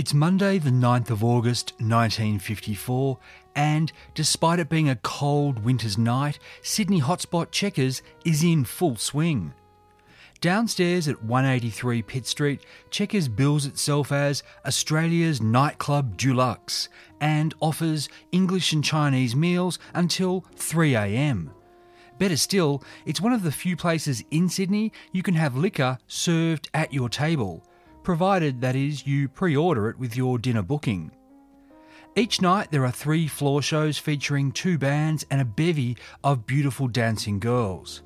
It's Monday, the 9th of August 1954, and despite it being a cold winter's night, Sydney hotspot Checkers is in full swing. Downstairs at 183 Pitt Street, Checkers bills itself as Australia's nightclub deluxe and offers English and Chinese meals until 3am. Better still, it's one of the few places in Sydney you can have liquor served at your table provided that is you pre order it with your dinner booking. Each night there are three floor shows featuring two bands and a bevy of beautiful dancing girls.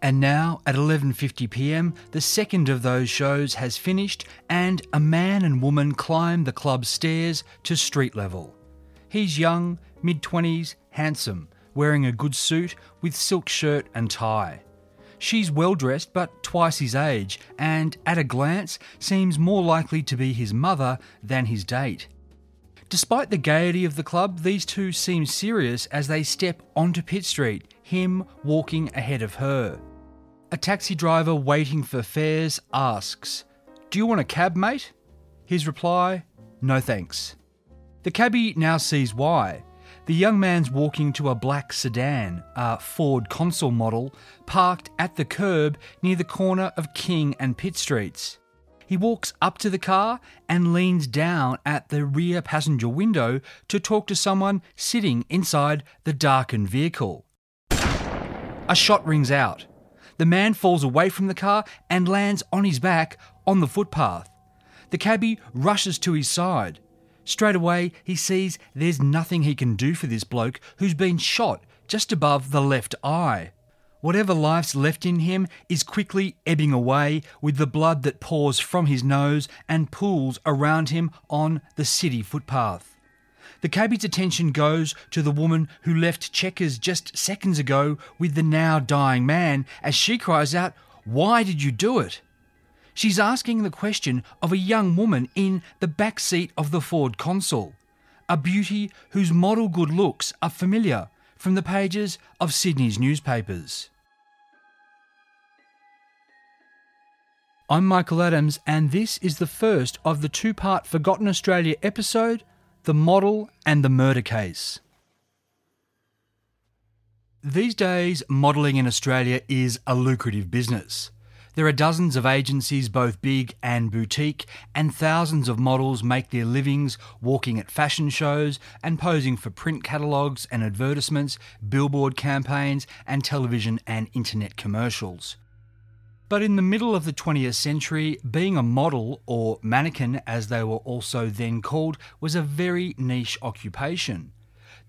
And now at 11:50 p.m., the second of those shows has finished and a man and woman climb the club's stairs to street level. He's young, mid-20s, handsome, wearing a good suit with silk shirt and tie. She's well dressed but twice his age, and at a glance seems more likely to be his mother than his date. Despite the gaiety of the club, these two seem serious as they step onto Pitt Street, him walking ahead of her. A taxi driver waiting for fares asks, Do you want a cab, mate? His reply, No thanks. The cabbie now sees why. The young man's walking to a black sedan, a Ford Consul model, parked at the curb near the corner of King and Pitt Streets. He walks up to the car and leans down at the rear passenger window to talk to someone sitting inside the darkened vehicle. A shot rings out. The man falls away from the car and lands on his back on the footpath. The cabbie rushes to his side. Straight away, he sees there's nothing he can do for this bloke who's been shot just above the left eye. Whatever life's left in him is quickly ebbing away with the blood that pours from his nose and pools around him on the city footpath. The cabbie's attention goes to the woman who left Checkers just seconds ago with the now dying man as she cries out, Why did you do it? She's asking the question of a young woman in the back seat of the Ford Consul, a beauty whose model good looks are familiar from the pages of Sydney's newspapers. I'm Michael Adams, and this is the first of the two part Forgotten Australia episode The Model and the Murder Case. These days, modelling in Australia is a lucrative business. There are dozens of agencies, both big and boutique, and thousands of models make their livings walking at fashion shows and posing for print catalogues and advertisements, billboard campaigns, and television and internet commercials. But in the middle of the 20th century, being a model, or mannequin as they were also then called, was a very niche occupation.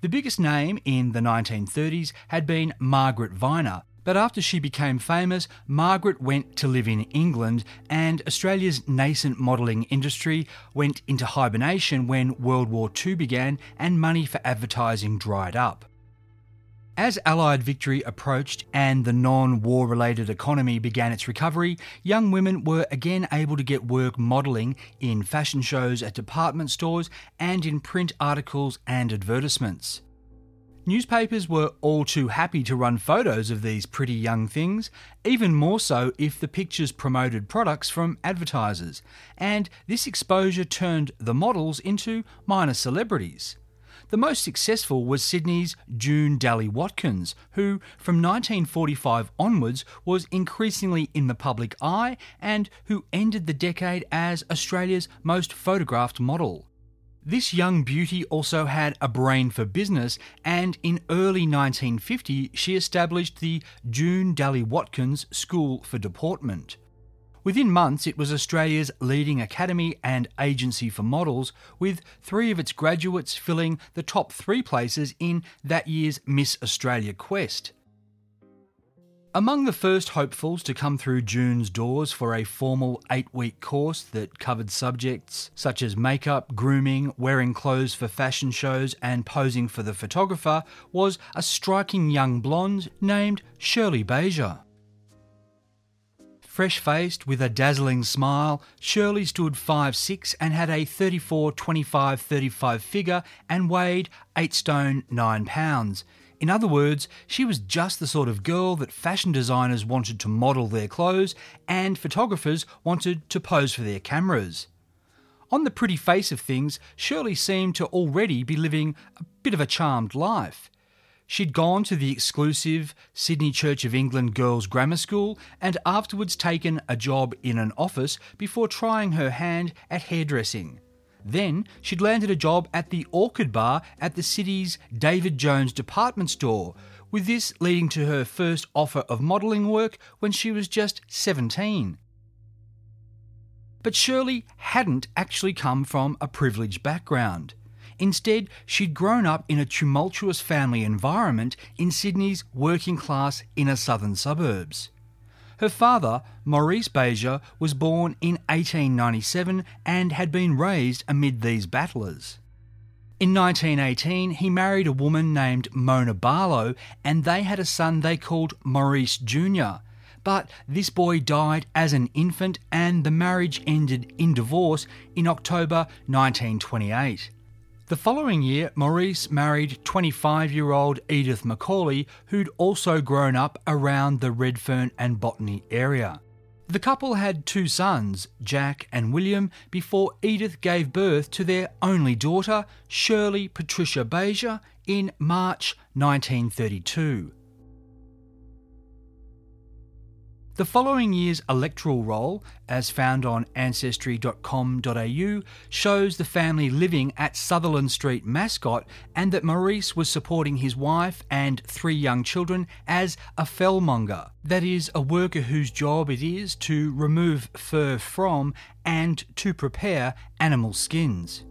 The biggest name in the 1930s had been Margaret Vyner, but after she became famous, Margaret went to live in England, and Australia's nascent modelling industry went into hibernation when World War II began and money for advertising dried up. As Allied victory approached and the non war related economy began its recovery, young women were again able to get work modelling in fashion shows at department stores and in print articles and advertisements. Newspapers were all too happy to run photos of these pretty young things, even more so if the pictures promoted products from advertisers, and this exposure turned the models into minor celebrities. The most successful was Sydney's June Dally Watkins, who from 1945 onwards was increasingly in the public eye and who ended the decade as Australia's most photographed model. This young beauty also had a brain for business, and in early 1950 she established the June Dally Watkins School for Deportment. Within months, it was Australia's leading academy and agency for models, with three of its graduates filling the top three places in that year's Miss Australia quest. Among the first hopefuls to come through June's doors for a formal eight week course that covered subjects such as makeup, grooming, wearing clothes for fashion shows, and posing for the photographer was a striking young blonde named Shirley Beiger. Fresh faced with a dazzling smile, Shirley stood 5'6 and had a 34 25 35 figure and weighed 8 stone 9 pounds. In other words, she was just the sort of girl that fashion designers wanted to model their clothes and photographers wanted to pose for their cameras. On the pretty face of things, Shirley seemed to already be living a bit of a charmed life. She'd gone to the exclusive Sydney Church of England Girls' Grammar School and afterwards taken a job in an office before trying her hand at hairdressing. Then she'd landed a job at the Orchid Bar at the city's David Jones department store, with this leading to her first offer of modelling work when she was just 17. But Shirley hadn't actually come from a privileged background. Instead, she'd grown up in a tumultuous family environment in Sydney's working class inner southern suburbs. Her father, Maurice Beiger, was born in 1897 and had been raised amid these battlers. In 1918, he married a woman named Mona Barlow, and they had a son they called Maurice Jr. But this boy died as an infant, and the marriage ended in divorce in October 1928. The following year, Maurice married 25 year old Edith Macaulay, who'd also grown up around the Redfern and Botany area. The couple had two sons, Jack and William, before Edith gave birth to their only daughter, Shirley Patricia Beiger, in March 1932. The following year's electoral roll, as found on ancestry.com.au, shows the family living at Sutherland Street, Mascot, and that Maurice was supporting his wife and three young children as a fellmonger, that is, a worker whose job it is to remove fur from and to prepare animal skins.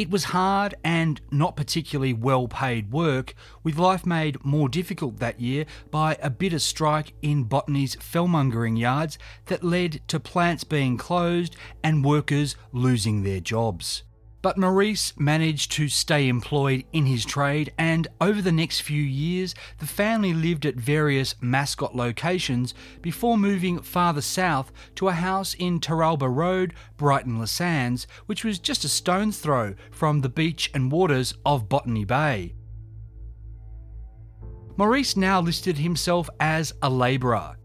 It was hard and not particularly well paid work, with life made more difficult that year by a bitter strike in Botany's fellmongering yards that led to plants being closed and workers losing their jobs. But Maurice managed to stay employed in his trade, and over the next few years, the family lived at various mascot locations before moving farther south to a house in Teralba Road, Brighton Le Sands, which was just a stone's throw from the beach and waters of Botany Bay. Maurice now listed himself as a labourer.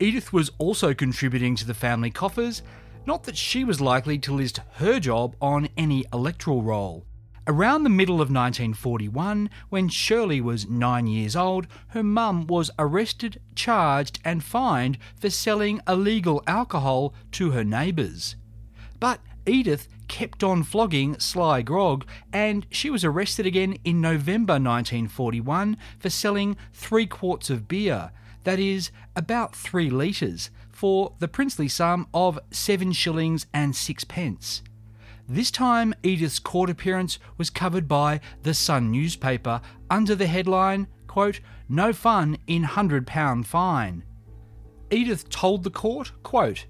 Edith was also contributing to the family coffers not that she was likely to list her job on any electoral roll. Around the middle of 1941, when Shirley was nine years old, her mum was arrested, charged, and fined for selling illegal alcohol to her neighbours. But Edith kept on flogging Sly Grog, and she was arrested again in November 1941 for selling three quarts of beer, that is, about three litres, for the princely sum of seven shillings and sixpence. This time, Edith's court appearance was covered by the Sun newspaper under the headline, quote, No fun in £100 fine. Edith told the court, quote,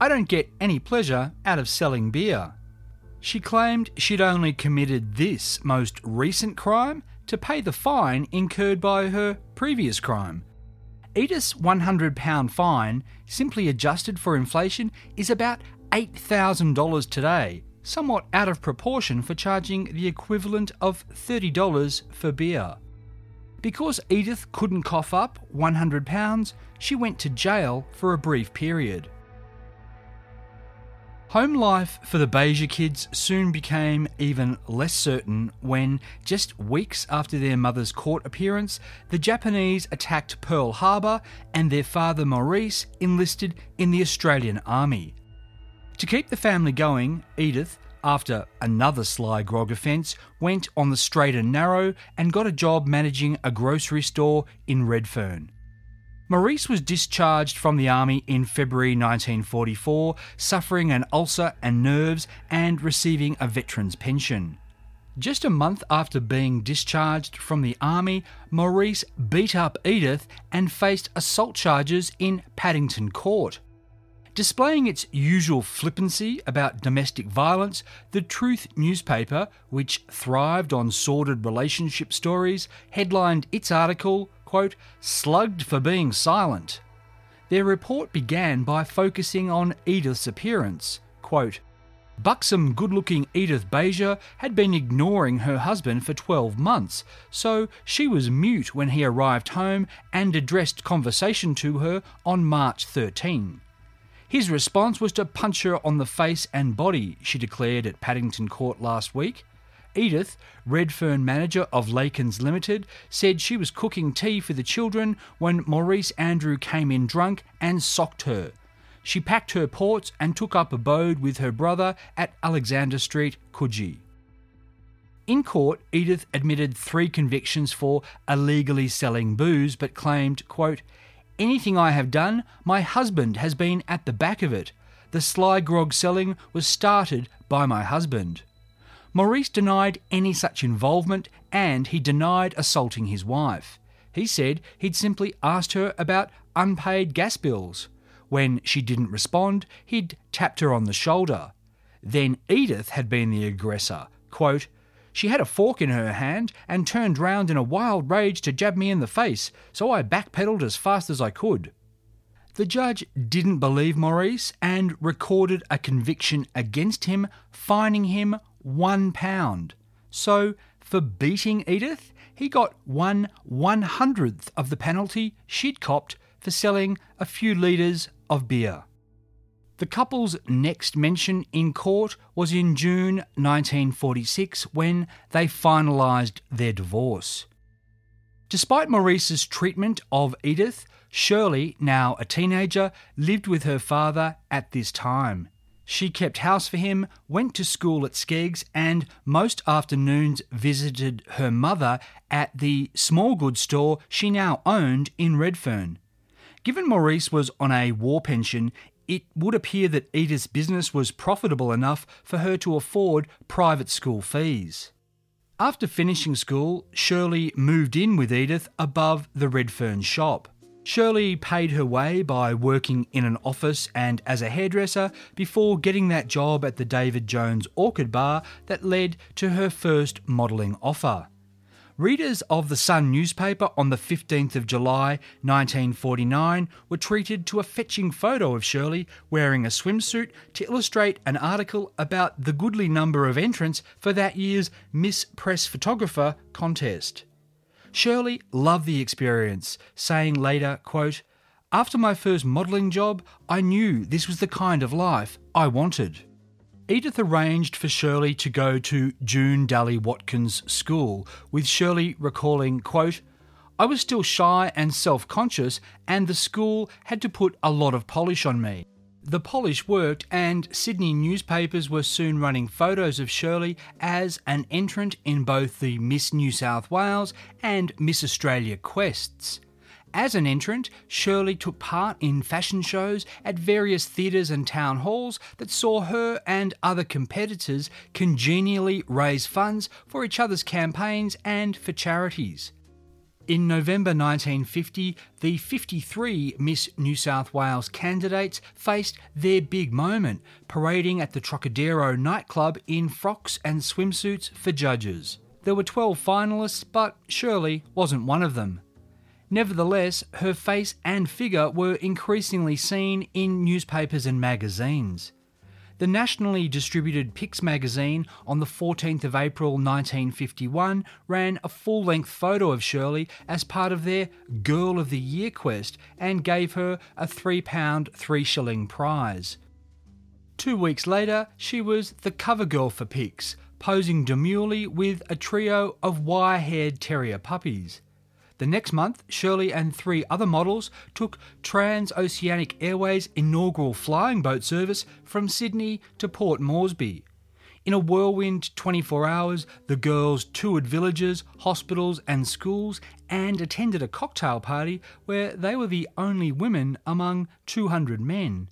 I don't get any pleasure out of selling beer. She claimed she'd only committed this most recent crime to pay the fine incurred by her previous crime. Edith's £100 fine, simply adjusted for inflation, is about $8,000 today, somewhat out of proportion for charging the equivalent of $30 for beer. Because Edith couldn't cough up £100, she went to jail for a brief period. Home life for the Beiger kids soon became even less certain when, just weeks after their mother's court appearance, the Japanese attacked Pearl Harbor and their father Maurice enlisted in the Australian Army. To keep the family going, Edith, after another sly grog offence, went on the straight and narrow and got a job managing a grocery store in Redfern. Maurice was discharged from the army in February 1944, suffering an ulcer and nerves and receiving a veteran's pension. Just a month after being discharged from the army, Maurice beat up Edith and faced assault charges in Paddington Court. Displaying its usual flippancy about domestic violence, the Truth newspaper, which thrived on sordid relationship stories, headlined its article, quote, slugged for being silent. Their report began by focusing on Edith's appearance. Quote, Buxom, good looking Edith Beiger had been ignoring her husband for 12 months, so she was mute when he arrived home and addressed conversation to her on March 13. His response was to punch her on the face and body, she declared at Paddington Court last week. Edith, Redfern manager of Lakens Limited, said she was cooking tea for the children when Maurice Andrew came in drunk and socked her. She packed her ports and took up abode with her brother at Alexander Street, Coogee. In court, Edith admitted three convictions for illegally selling booze, but claimed, quote, Anything I have done, my husband has been at the back of it. The sly grog selling was started by my husband. Maurice denied any such involvement and he denied assaulting his wife. He said he'd simply asked her about unpaid gas bills. When she didn't respond, he'd tapped her on the shoulder. Then Edith had been the aggressor. Quote, she had a fork in her hand and turned round in a wild rage to jab me in the face, so I backpedaled as fast as I could. The judge didn't believe Maurice and recorded a conviction against him, fining him one pound. So, for beating Edith, he got one one hundredth of the penalty she'd copped for selling a few litres of beer. The couple's next mention in court was in June 1946 when they finalised their divorce. Despite Maurice's treatment of Edith, Shirley, now a teenager, lived with her father at this time. She kept house for him, went to school at SCEGGS, and most afternoons visited her mother at the small goods store she now owned in Redfern. Given Maurice was on a war pension, it would appear that Edith's business was profitable enough for her to afford private school fees. After finishing school, Shirley moved in with Edith above the Redfern shop. Shirley paid her way by working in an office and as a hairdresser before getting that job at the David Jones Orchid Bar that led to her first modelling offer. Readers of the Sun newspaper on the 15th of July 1949 were treated to a fetching photo of Shirley wearing a swimsuit to illustrate an article about the goodly number of entrants for that year's Miss Press Photographer contest. Shirley loved the experience, saying later, quote, After my first modelling job, I knew this was the kind of life I wanted. Edith arranged for Shirley to go to June Dally Watkins School, with Shirley recalling, quote, I was still shy and self conscious, and the school had to put a lot of polish on me. The polish worked, and Sydney newspapers were soon running photos of Shirley as an entrant in both the Miss New South Wales and Miss Australia quests. As an entrant, Shirley took part in fashion shows at various theatres and town halls that saw her and other competitors congenially raise funds for each other's campaigns and for charities. In November 1950, the 53 Miss New South Wales candidates faced their big moment, parading at the Trocadero nightclub in frocks and swimsuits for judges. There were 12 finalists, but Shirley wasn't one of them. Nevertheless, her face and figure were increasingly seen in newspapers and magazines. The nationally distributed Pix magazine on the 14th of April 1951 ran a full length photo of Shirley as part of their Girl of the Year quest and gave her a £3, 3 shilling prize. Two weeks later, she was the cover girl for Pix, posing demurely with a trio of wire haired terrier puppies. The next month, Shirley and three other models took Transoceanic Airways' inaugural flying boat service from Sydney to Port Moresby. In a whirlwind 24 hours, the girls toured villages, hospitals, and schools and attended a cocktail party where they were the only women among 200 men.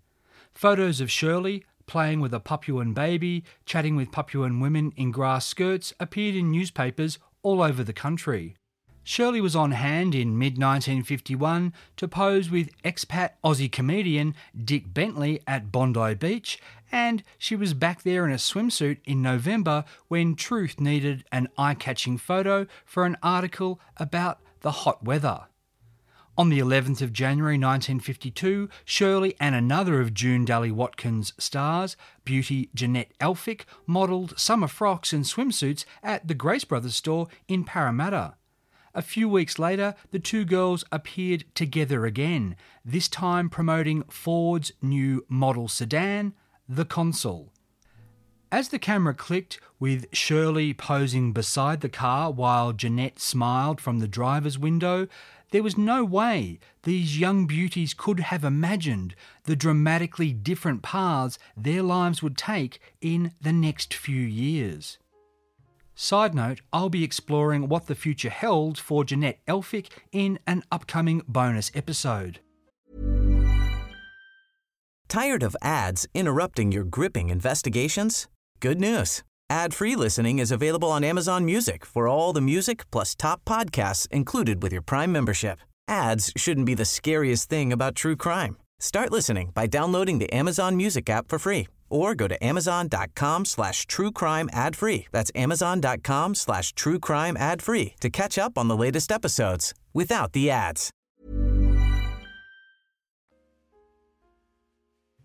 Photos of Shirley, playing with a Papuan baby, chatting with Papuan women in grass skirts appeared in newspapers all over the country. Shirley was on hand in mid 1951 to pose with expat Aussie comedian Dick Bentley at Bondi Beach, and she was back there in a swimsuit in November when Truth needed an eye catching photo for an article about the hot weather. On the 11th of January 1952, Shirley and another of June Dally Watkins' stars, beauty Jeanette Elphick, modelled summer frocks and swimsuits at the Grace Brothers store in Parramatta. A few weeks later, the two girls appeared together again, this time promoting Ford's new model sedan, the Consul. As the camera clicked, with Shirley posing beside the car while Jeanette smiled from the driver's window, there was no way these young beauties could have imagined the dramatically different paths their lives would take in the next few years. Side note, I'll be exploring what the future held for Jeanette Elphick in an upcoming bonus episode. Tired of ads interrupting your gripping investigations? Good news. Ad-free listening is available on Amazon Music for all the music plus top podcasts included with your Prime membership. Ads shouldn't be the scariest thing about true crime. Start listening by downloading the Amazon Music app for free or go to amazon.com slash true crime ad free. That's amazon.com slash true crime ad free to catch up on the latest episodes without the ads.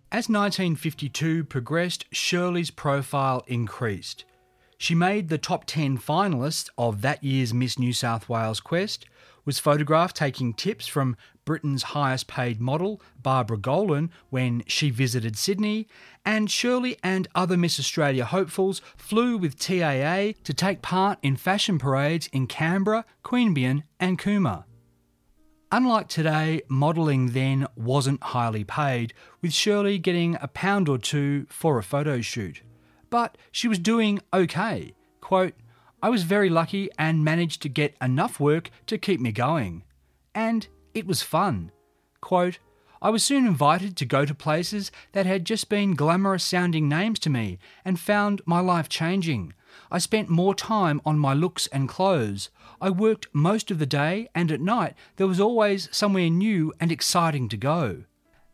As 1952 progressed, Shirley's profile increased. She made the top 10 finalists of that year's Miss New South Wales quest, was photographed taking tips from Britain's highest paid model, Barbara Goalen, when she visited Sydney, and Shirley and other Miss Australia hopefuls flew with TAA to take part in fashion parades in Canberra, Queanbeyan, and Cooma. Unlike today, modelling then wasn't highly paid, with Shirley getting a pound or two for a photo shoot. But she was doing okay. Quote, I was very lucky and managed to get enough work to keep me going. And it was fun. Quote, I was soon invited to go to places that had just been glamorous sounding names to me and found my life changing. I spent more time on my looks and clothes. I worked most of the day, and at night there was always somewhere new and exciting to go.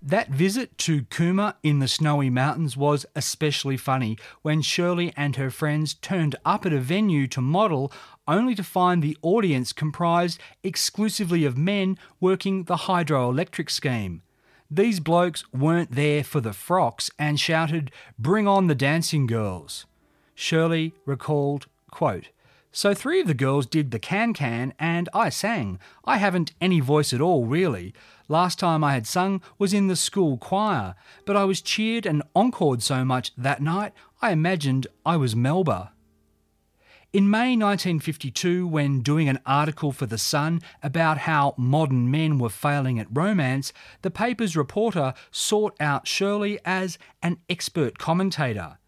That visit to Cooma in the snowy mountains was especially funny when Shirley and her friends turned up at a venue to model only to find the audience comprised exclusively of men working the hydroelectric scheme. These blokes weren't there for the frocks and shouted, Bring on the dancing girls. Shirley recalled, quote, so three of the girls did the can can and I sang. I haven't any voice at all, really. Last time I had sung was in the school choir, but I was cheered and encored so much that night I imagined I was Melba. In May 1952, when doing an article for The Sun about how modern men were failing at romance, the paper's reporter sought out Shirley as an expert commentator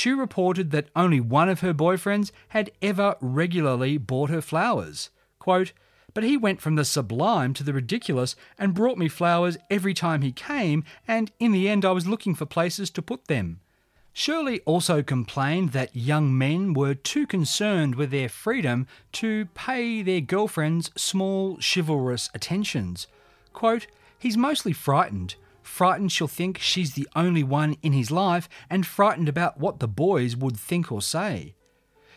she reported that only one of her boyfriends had ever regularly bought her flowers. Quote, but he went from the sublime to the ridiculous and brought me flowers every time he came, and in the end I was looking for places to put them. Shirley also complained that young men were too concerned with their freedom to pay their girlfriends small chivalrous attentions. Quote, He's mostly frightened. Frightened she'll think she's the only one in his life, and frightened about what the boys would think or say.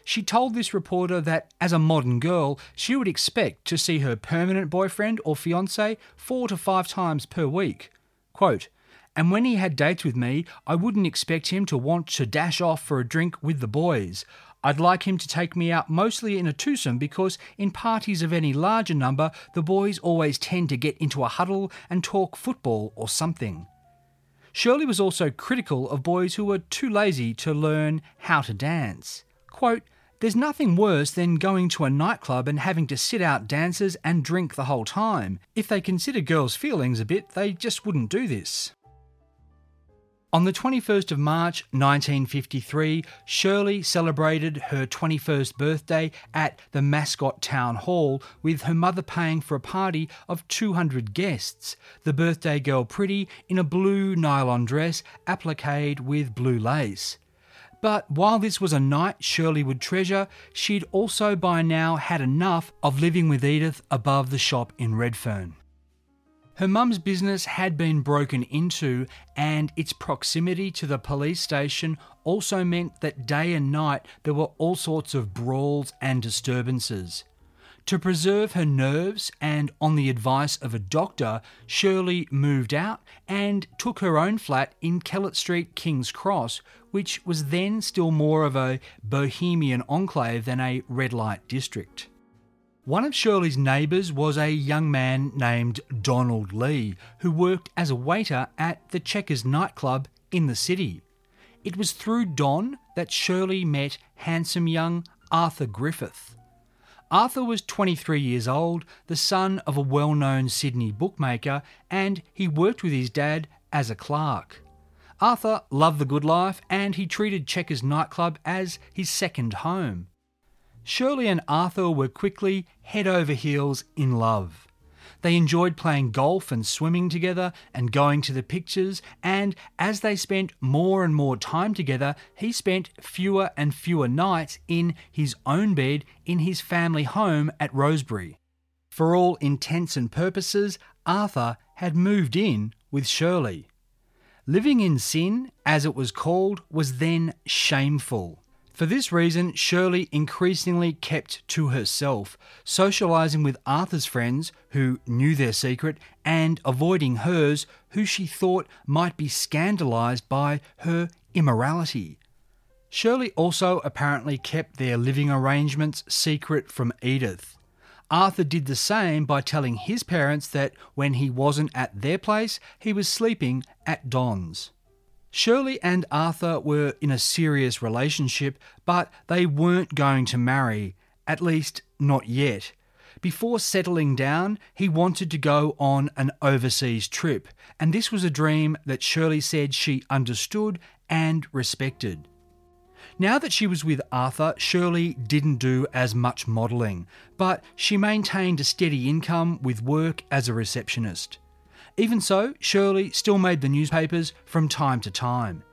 She told this reporter that as a modern girl, she would expect to see her permanent boyfriend or fiance four to five times per week. Quote, and when he had dates with me, I wouldn't expect him to want to dash off for a drink with the boys. I'd like him to take me out mostly in a twosome because in parties of any larger number, the boys always tend to get into a huddle and talk football or something. Shirley was also critical of boys who were too lazy to learn how to dance. Quote, there's nothing worse than going to a nightclub and having to sit out dances and drink the whole time. If they consider girls' feelings a bit, they just wouldn't do this. On the 21st of March 1953, Shirley celebrated her 21st birthday at the Mascot Town Hall with her mother paying for a party of 200 guests. The birthday girl pretty in a blue nylon dress appliqued with blue lace. But while this was a night Shirley would treasure, she'd also by now had enough of living with Edith above the shop in Redfern. Her mum's business had been broken into, and its proximity to the police station also meant that day and night there were all sorts of brawls and disturbances. To preserve her nerves and on the advice of a doctor, Shirley moved out and took her own flat in Kellett Street, King's Cross, which was then still more of a bohemian enclave than a red light district. One of Shirley's neighbours was a young man named Donald Lee, who worked as a waiter at the Checkers nightclub in the city. It was through Don that Shirley met handsome young Arthur Griffith. Arthur was 23 years old, the son of a well known Sydney bookmaker, and he worked with his dad as a clerk. Arthur loved the good life and he treated Checkers nightclub as his second home. Shirley and Arthur were quickly head over heels in love. They enjoyed playing golf and swimming together and going to the pictures, and as they spent more and more time together, he spent fewer and fewer nights in his own bed in his family home at Rosebery. For all intents and purposes, Arthur had moved in with Shirley. Living in sin, as it was called, was then shameful. For this reason, Shirley increasingly kept to herself, socialising with Arthur's friends who knew their secret and avoiding hers who she thought might be scandalised by her immorality. Shirley also apparently kept their living arrangements secret from Edith. Arthur did the same by telling his parents that when he wasn't at their place, he was sleeping at Don's. Shirley and Arthur were in a serious relationship, but they weren't going to marry, at least not yet. Before settling down, he wanted to go on an overseas trip, and this was a dream that Shirley said she understood and respected. Now that she was with Arthur, Shirley didn't do as much modelling, but she maintained a steady income with work as a receptionist. Even so, Shirley still made the newspapers from time to time.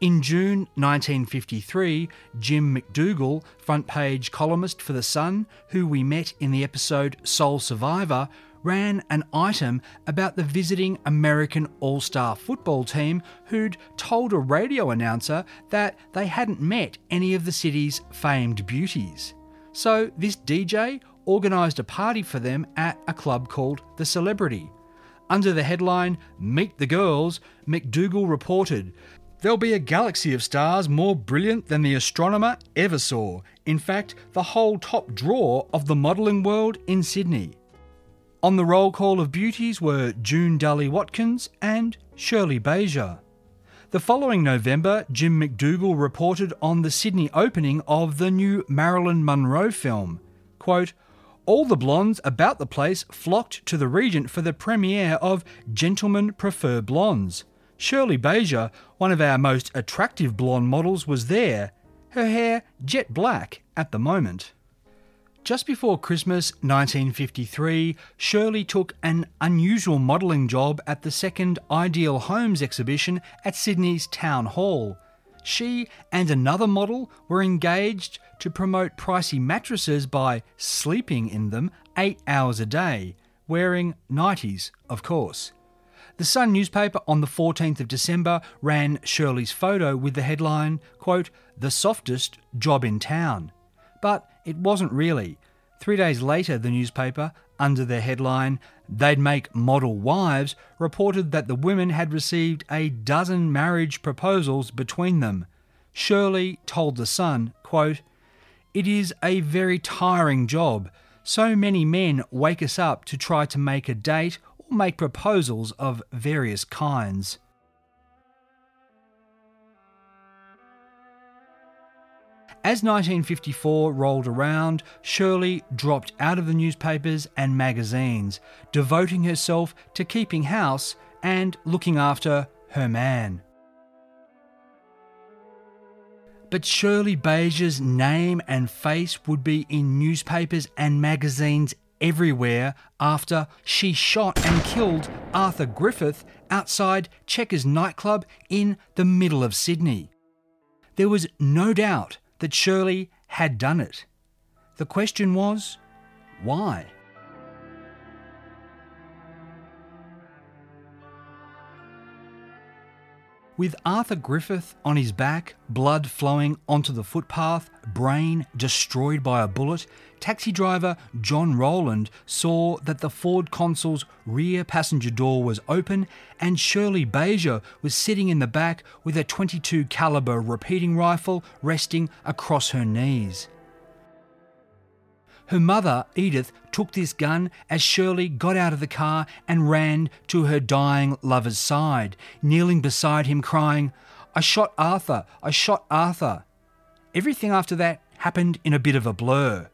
In June 1953, Jim McDougall, front page columnist for The Sun, who we met in the episode Sole Survivor, ran an item about the visiting American All Star football team who'd told a radio announcer that they hadn't met any of the city's famed beauties. So this DJ organised a party for them at a club called The Celebrity. Under the headline, Meet the Girls, McDougall reported, There'll be a galaxy of stars more brilliant than the astronomer ever saw. In fact, the whole top drawer of the modelling world in Sydney. On the roll call of beauties were June Dally Watkins and Shirley Beiger. The following November, Jim McDougall reported on the Sydney opening of the new Marilyn Monroe film. Quote, all the blondes about the place flocked to the Regent for the premiere of Gentlemen Prefer Blondes. Shirley Beiger, one of our most attractive blonde models, was there, her hair jet black at the moment. Just before Christmas 1953, Shirley took an unusual modelling job at the second Ideal Homes exhibition at Sydney's Town Hall. She and another model were engaged to promote pricey mattresses by sleeping in them eight hours a day, wearing nighties, of course. The Sun newspaper on the 14th of December ran Shirley's photo with the headline, quote, The softest job in town. But it wasn't really. Three days later, the newspaper, under their headline, They'd Make Model Wives, reported that the women had received a dozen marriage proposals between them. Shirley told The Sun, quote, It is a very tiring job. So many men wake us up to try to make a date or make proposals of various kinds. As 1954 rolled around, Shirley dropped out of the newspapers and magazines, devoting herself to keeping house and looking after her man. But Shirley Beiger's name and face would be in newspapers and magazines everywhere after she shot and killed Arthur Griffith outside Checkers nightclub in the middle of Sydney. There was no doubt that Shirley had done it. The question was, why? With Arthur Griffith on his back, blood flowing onto the footpath, brain destroyed by a bullet, taxi driver John Rowland saw that the Ford Consul's rear passenger door was open and Shirley Beiger was sitting in the back with a 22 caliber repeating rifle resting across her knees. Her mother, Edith, took this gun as Shirley got out of the car and ran to her dying lover's side, kneeling beside him, crying, I shot Arthur, I shot Arthur. Everything after that happened in a bit of a blur.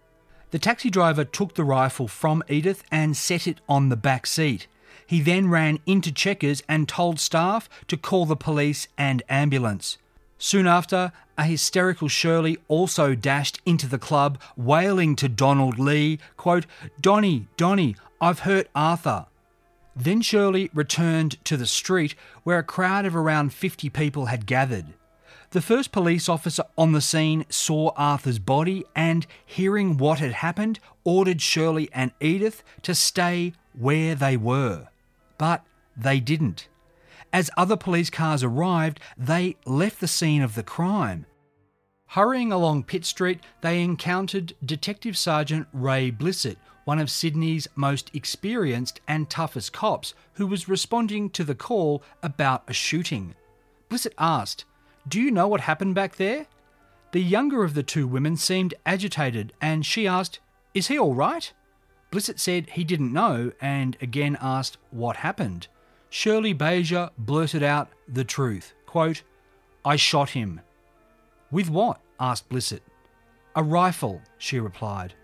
The taxi driver took the rifle from Edith and set it on the back seat. He then ran into Checkers and told staff to call the police and ambulance. Soon after, a hysterical Shirley also dashed into the club, wailing to Donald Lee, quote, Donny, Donny, I've hurt Arthur. Then Shirley returned to the street where a crowd of around 50 people had gathered. The first police officer on the scene saw Arthur's body and, hearing what had happened, ordered Shirley and Edith to stay where they were. But they didn't. As other police cars arrived, they left the scene of the crime. Hurrying along Pitt Street, they encountered Detective Sergeant Ray Blissett, one of Sydney's most experienced and toughest cops, who was responding to the call about a shooting. Blissett asked, Do you know what happened back there? The younger of the two women seemed agitated, and she asked, Is he all right? Blissett said he didn't know and again asked what happened. Shirley Beiger blurted out the truth. Quote, I shot him. With what? asked Blissett. A rifle, she replied.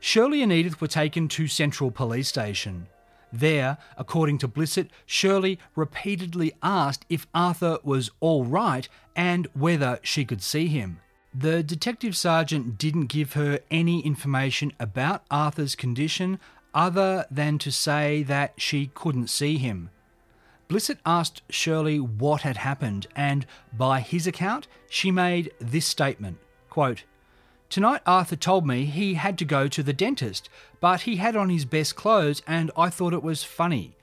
Shirley and Edith were taken to Central Police Station. There, according to Blissett, Shirley repeatedly asked if Arthur was all right and whether she could see him. The detective sergeant didn't give her any information about Arthur's condition other than to say that she couldn't see him. Blissett asked Shirley what had happened, and by his account, she made this statement quote, Tonight Arthur told me he had to go to the dentist, but he had on his best clothes and I thought it was funny.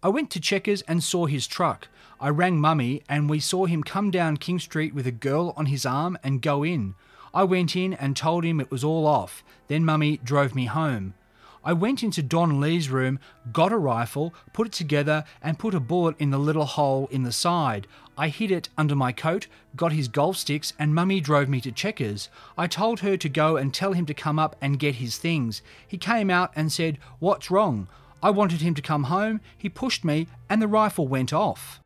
I went to Checkers and saw his truck. I rang Mummy and we saw him come down King Street with a girl on his arm and go in. I went in and told him it was all off. Then Mummy drove me home. I went into Don Lee's room, got a rifle, put it together, and put a bullet in the little hole in the side. I hid it under my coat, got his golf sticks, and Mummy drove me to Checkers. I told her to go and tell him to come up and get his things. He came out and said, What's wrong? I wanted him to come home. He pushed me, and the rifle went off.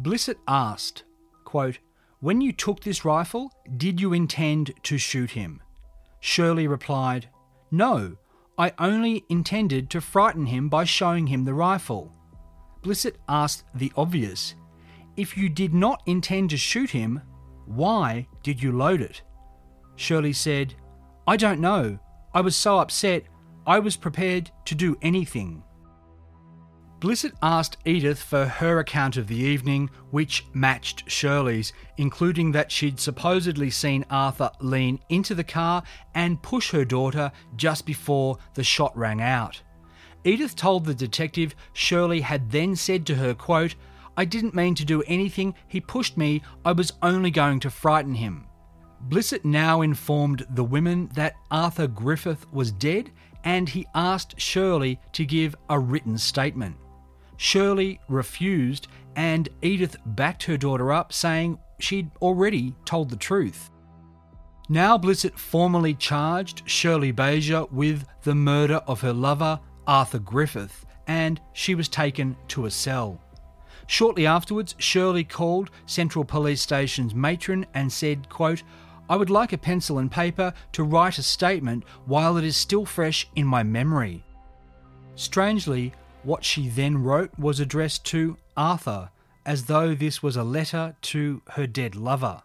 Blissett asked, quote, When you took this rifle, did you intend to shoot him? Shirley replied, No, I only intended to frighten him by showing him the rifle. Blissett asked the obvious If you did not intend to shoot him, why did you load it? Shirley said, I don't know. I was so upset, I was prepared to do anything. Blissett asked Edith for her account of the evening, which matched Shirley's, including that she'd supposedly seen Arthur lean into the car and push her daughter just before the shot rang out. Edith told the detective Shirley had then said to her, quote, I didn't mean to do anything, he pushed me, I was only going to frighten him. Blissett now informed the women that Arthur Griffith was dead and he asked Shirley to give a written statement. Shirley refused, and Edith backed her daughter up, saying she'd already told the truth. Now Blissett formally charged Shirley Beiger with the murder of her lover, Arthur Griffith, and she was taken to a cell. Shortly afterwards, Shirley called Central Police Station's matron and said, quote, I would like a pencil and paper to write a statement while it is still fresh in my memory. Strangely, what she then wrote was addressed to Arthur, as though this was a letter to her dead lover.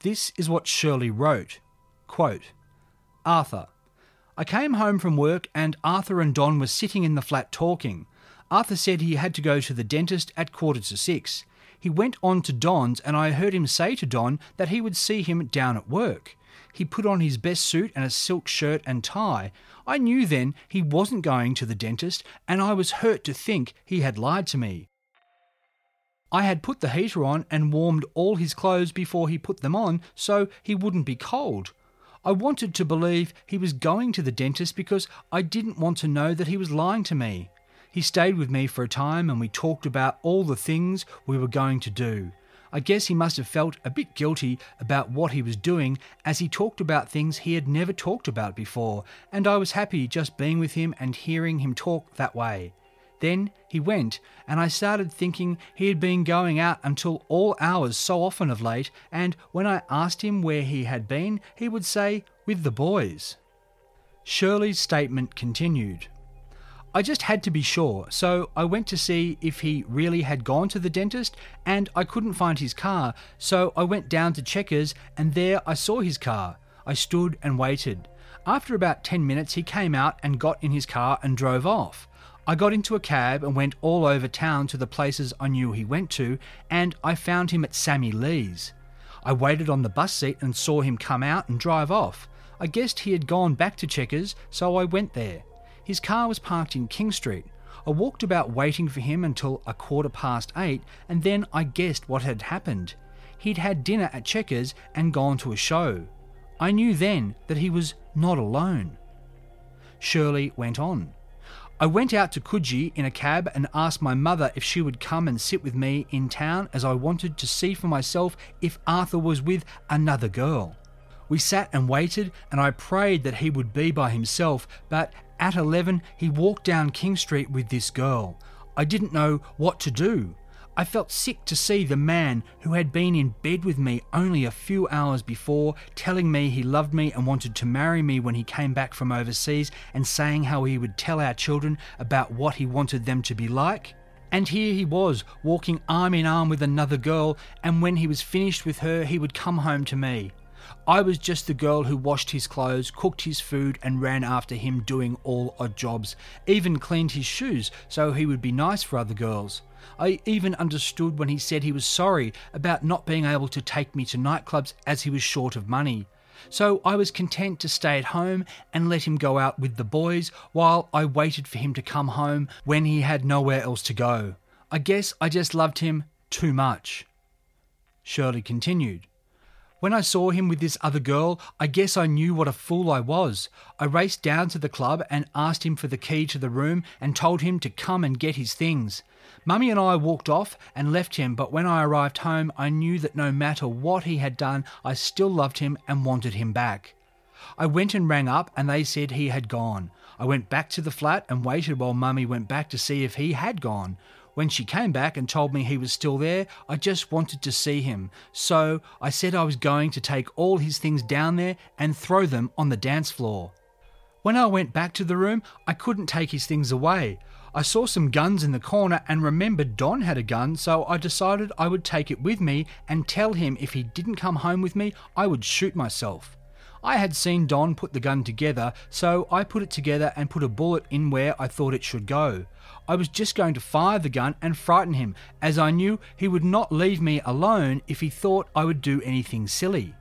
This is what Shirley wrote quote, Arthur, I came home from work and Arthur and Don were sitting in the flat talking. Arthur said he had to go to the dentist at quarter to six. He went on to Don's and I heard him say to Don that he would see him down at work. He put on his best suit and a silk shirt and tie. I knew then he wasn't going to the dentist, and I was hurt to think he had lied to me. I had put the heater on and warmed all his clothes before he put them on so he wouldn't be cold. I wanted to believe he was going to the dentist because I didn't want to know that he was lying to me. He stayed with me for a time and we talked about all the things we were going to do. I guess he must have felt a bit guilty about what he was doing as he talked about things he had never talked about before, and I was happy just being with him and hearing him talk that way. Then he went, and I started thinking he had been going out until all hours so often of late, and when I asked him where he had been, he would say, with the boys. Shirley's statement continued. I just had to be sure, so I went to see if he really had gone to the dentist, and I couldn't find his car, so I went down to Checkers, and there I saw his car. I stood and waited. After about 10 minutes, he came out and got in his car and drove off. I got into a cab and went all over town to the places I knew he went to, and I found him at Sammy Lee's. I waited on the bus seat and saw him come out and drive off. I guessed he had gone back to Checkers, so I went there. His car was parked in King Street. I walked about waiting for him until a quarter past eight, and then I guessed what had happened. He'd had dinner at Checkers and gone to a show. I knew then that he was not alone. Shirley went on. I went out to Coogee in a cab and asked my mother if she would come and sit with me in town as I wanted to see for myself if Arthur was with another girl. We sat and waited, and I prayed that he would be by himself, but at 11, he walked down King Street with this girl. I didn't know what to do. I felt sick to see the man who had been in bed with me only a few hours before, telling me he loved me and wanted to marry me when he came back from overseas, and saying how he would tell our children about what he wanted them to be like. And here he was, walking arm in arm with another girl, and when he was finished with her, he would come home to me. I was just the girl who washed his clothes, cooked his food, and ran after him doing all odd jobs, even cleaned his shoes so he would be nice for other girls. I even understood when he said he was sorry about not being able to take me to nightclubs as he was short of money. So I was content to stay at home and let him go out with the boys while I waited for him to come home when he had nowhere else to go. I guess I just loved him too much. Shirley continued. When I saw him with this other girl, I guess I knew what a fool I was. I raced down to the club and asked him for the key to the room and told him to come and get his things. Mummy and I walked off and left him, but when I arrived home, I knew that no matter what he had done, I still loved him and wanted him back. I went and rang up, and they said he had gone. I went back to the flat and waited while Mummy went back to see if he had gone. When she came back and told me he was still there, I just wanted to see him. So I said I was going to take all his things down there and throw them on the dance floor. When I went back to the room, I couldn't take his things away. I saw some guns in the corner and remembered Don had a gun, so I decided I would take it with me and tell him if he didn't come home with me, I would shoot myself. I had seen Don put the gun together, so I put it together and put a bullet in where I thought it should go. I was just going to fire the gun and frighten him, as I knew he would not leave me alone if he thought I would do anything silly.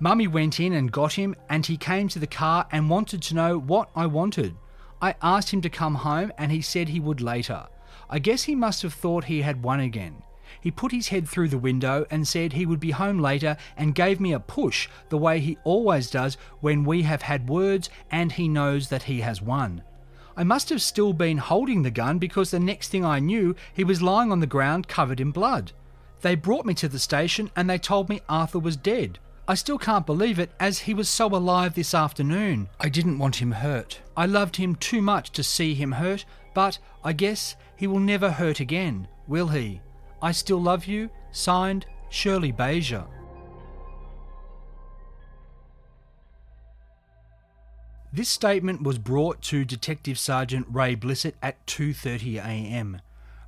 Mummy went in and got him, and he came to the car and wanted to know what I wanted. I asked him to come home, and he said he would later. I guess he must have thought he had won again. He put his head through the window and said he would be home later and gave me a push the way he always does when we have had words and he knows that he has won. I must have still been holding the gun because the next thing I knew, he was lying on the ground covered in blood. They brought me to the station and they told me Arthur was dead. I still can't believe it as he was so alive this afternoon. I didn't want him hurt. I loved him too much to see him hurt, but I guess he will never hurt again, will he? I Still Love You, signed Shirley Beiger. This statement was brought to Detective Sergeant Ray Blissett at 2:30 a.m.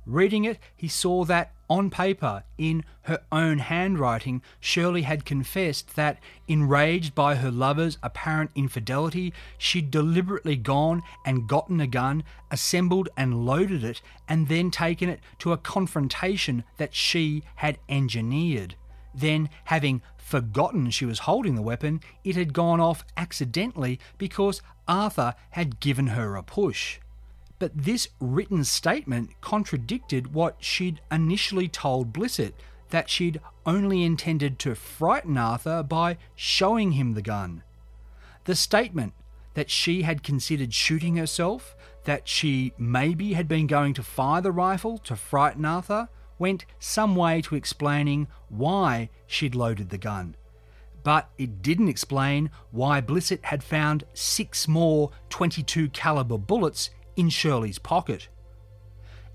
Reading it, he saw that, on paper, in her own handwriting, Shirley had confessed that, enraged by her lover's apparent infidelity, she'd deliberately gone and gotten a gun, assembled and loaded it, and then taken it to a confrontation that she had engineered. Then, having forgotten she was holding the weapon, it had gone off accidentally because Arthur had given her a push. But this written statement contradicted what she'd initially told Blissett that she'd only intended to frighten Arthur by showing him the gun. The statement that she had considered shooting herself, that she maybe had been going to fire the rifle to frighten Arthur, went some way to explaining why she'd loaded the gun. But it didn't explain why Blissett had found six more 22 caliber bullets in Shirley's pocket.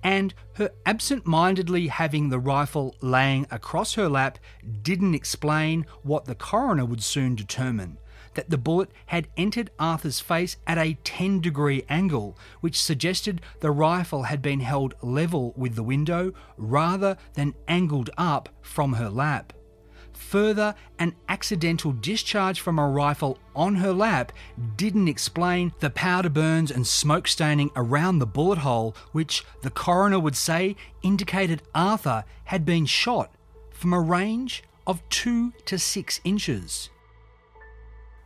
And her absent mindedly having the rifle laying across her lap didn't explain what the coroner would soon determine that the bullet had entered Arthur's face at a 10 degree angle, which suggested the rifle had been held level with the window rather than angled up from her lap. Further, an accidental discharge from a rifle on her lap didn't explain the powder burns and smoke staining around the bullet hole, which the coroner would say indicated Arthur had been shot from a range of two to six inches.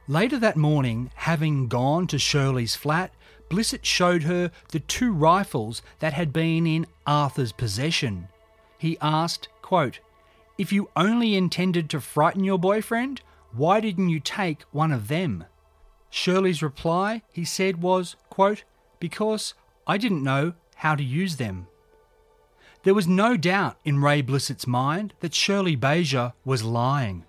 Later that morning, having gone to Shirley's flat, Blissett showed her the two rifles that had been in Arthur's possession. He asked, quote, if you only intended to frighten your boyfriend, why didn't you take one of them? Shirley's reply, he said, was, quote, because I didn't know how to use them. There was no doubt in Ray Blissett's mind that Shirley Beiger was lying.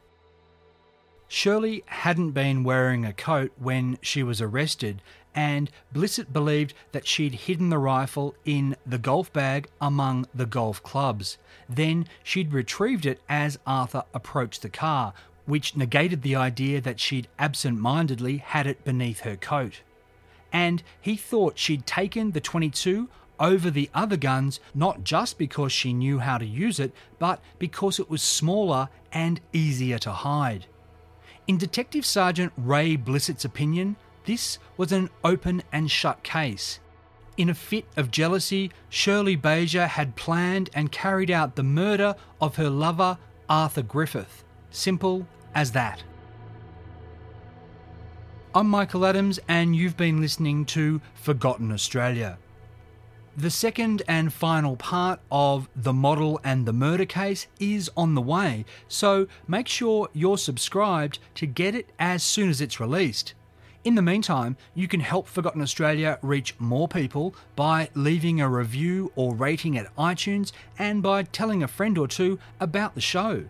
Shirley hadn't been wearing a coat when she was arrested, and Blissett believed that she'd hidden the rifle in the golf bag among the golf clubs. Then she'd retrieved it as Arthur approached the car, which negated the idea that she'd absent mindedly had it beneath her coat. And he thought she'd taken the 22 over the other guns not just because she knew how to use it, but because it was smaller and easier to hide. In Detective Sergeant Ray Blissett's opinion, this was an open and shut case. In a fit of jealousy, Shirley Beiger had planned and carried out the murder of her lover, Arthur Griffith. Simple as that. I'm Michael Adams, and you've been listening to Forgotten Australia. The second and final part of The Model and the Murder Case is on the way, so make sure you're subscribed to get it as soon as it's released. In the meantime, you can help Forgotten Australia reach more people by leaving a review or rating at iTunes and by telling a friend or two about the show.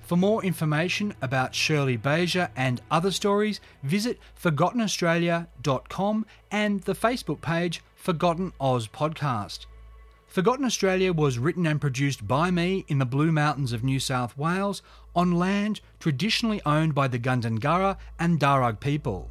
For more information about Shirley Beiger and other stories, visit ForgottenAustralia.com and the Facebook page Forgotten Oz Podcast. Forgotten Australia was written and produced by me in the Blue Mountains of New South Wales on land traditionally owned by the Gundungurra and Darug people.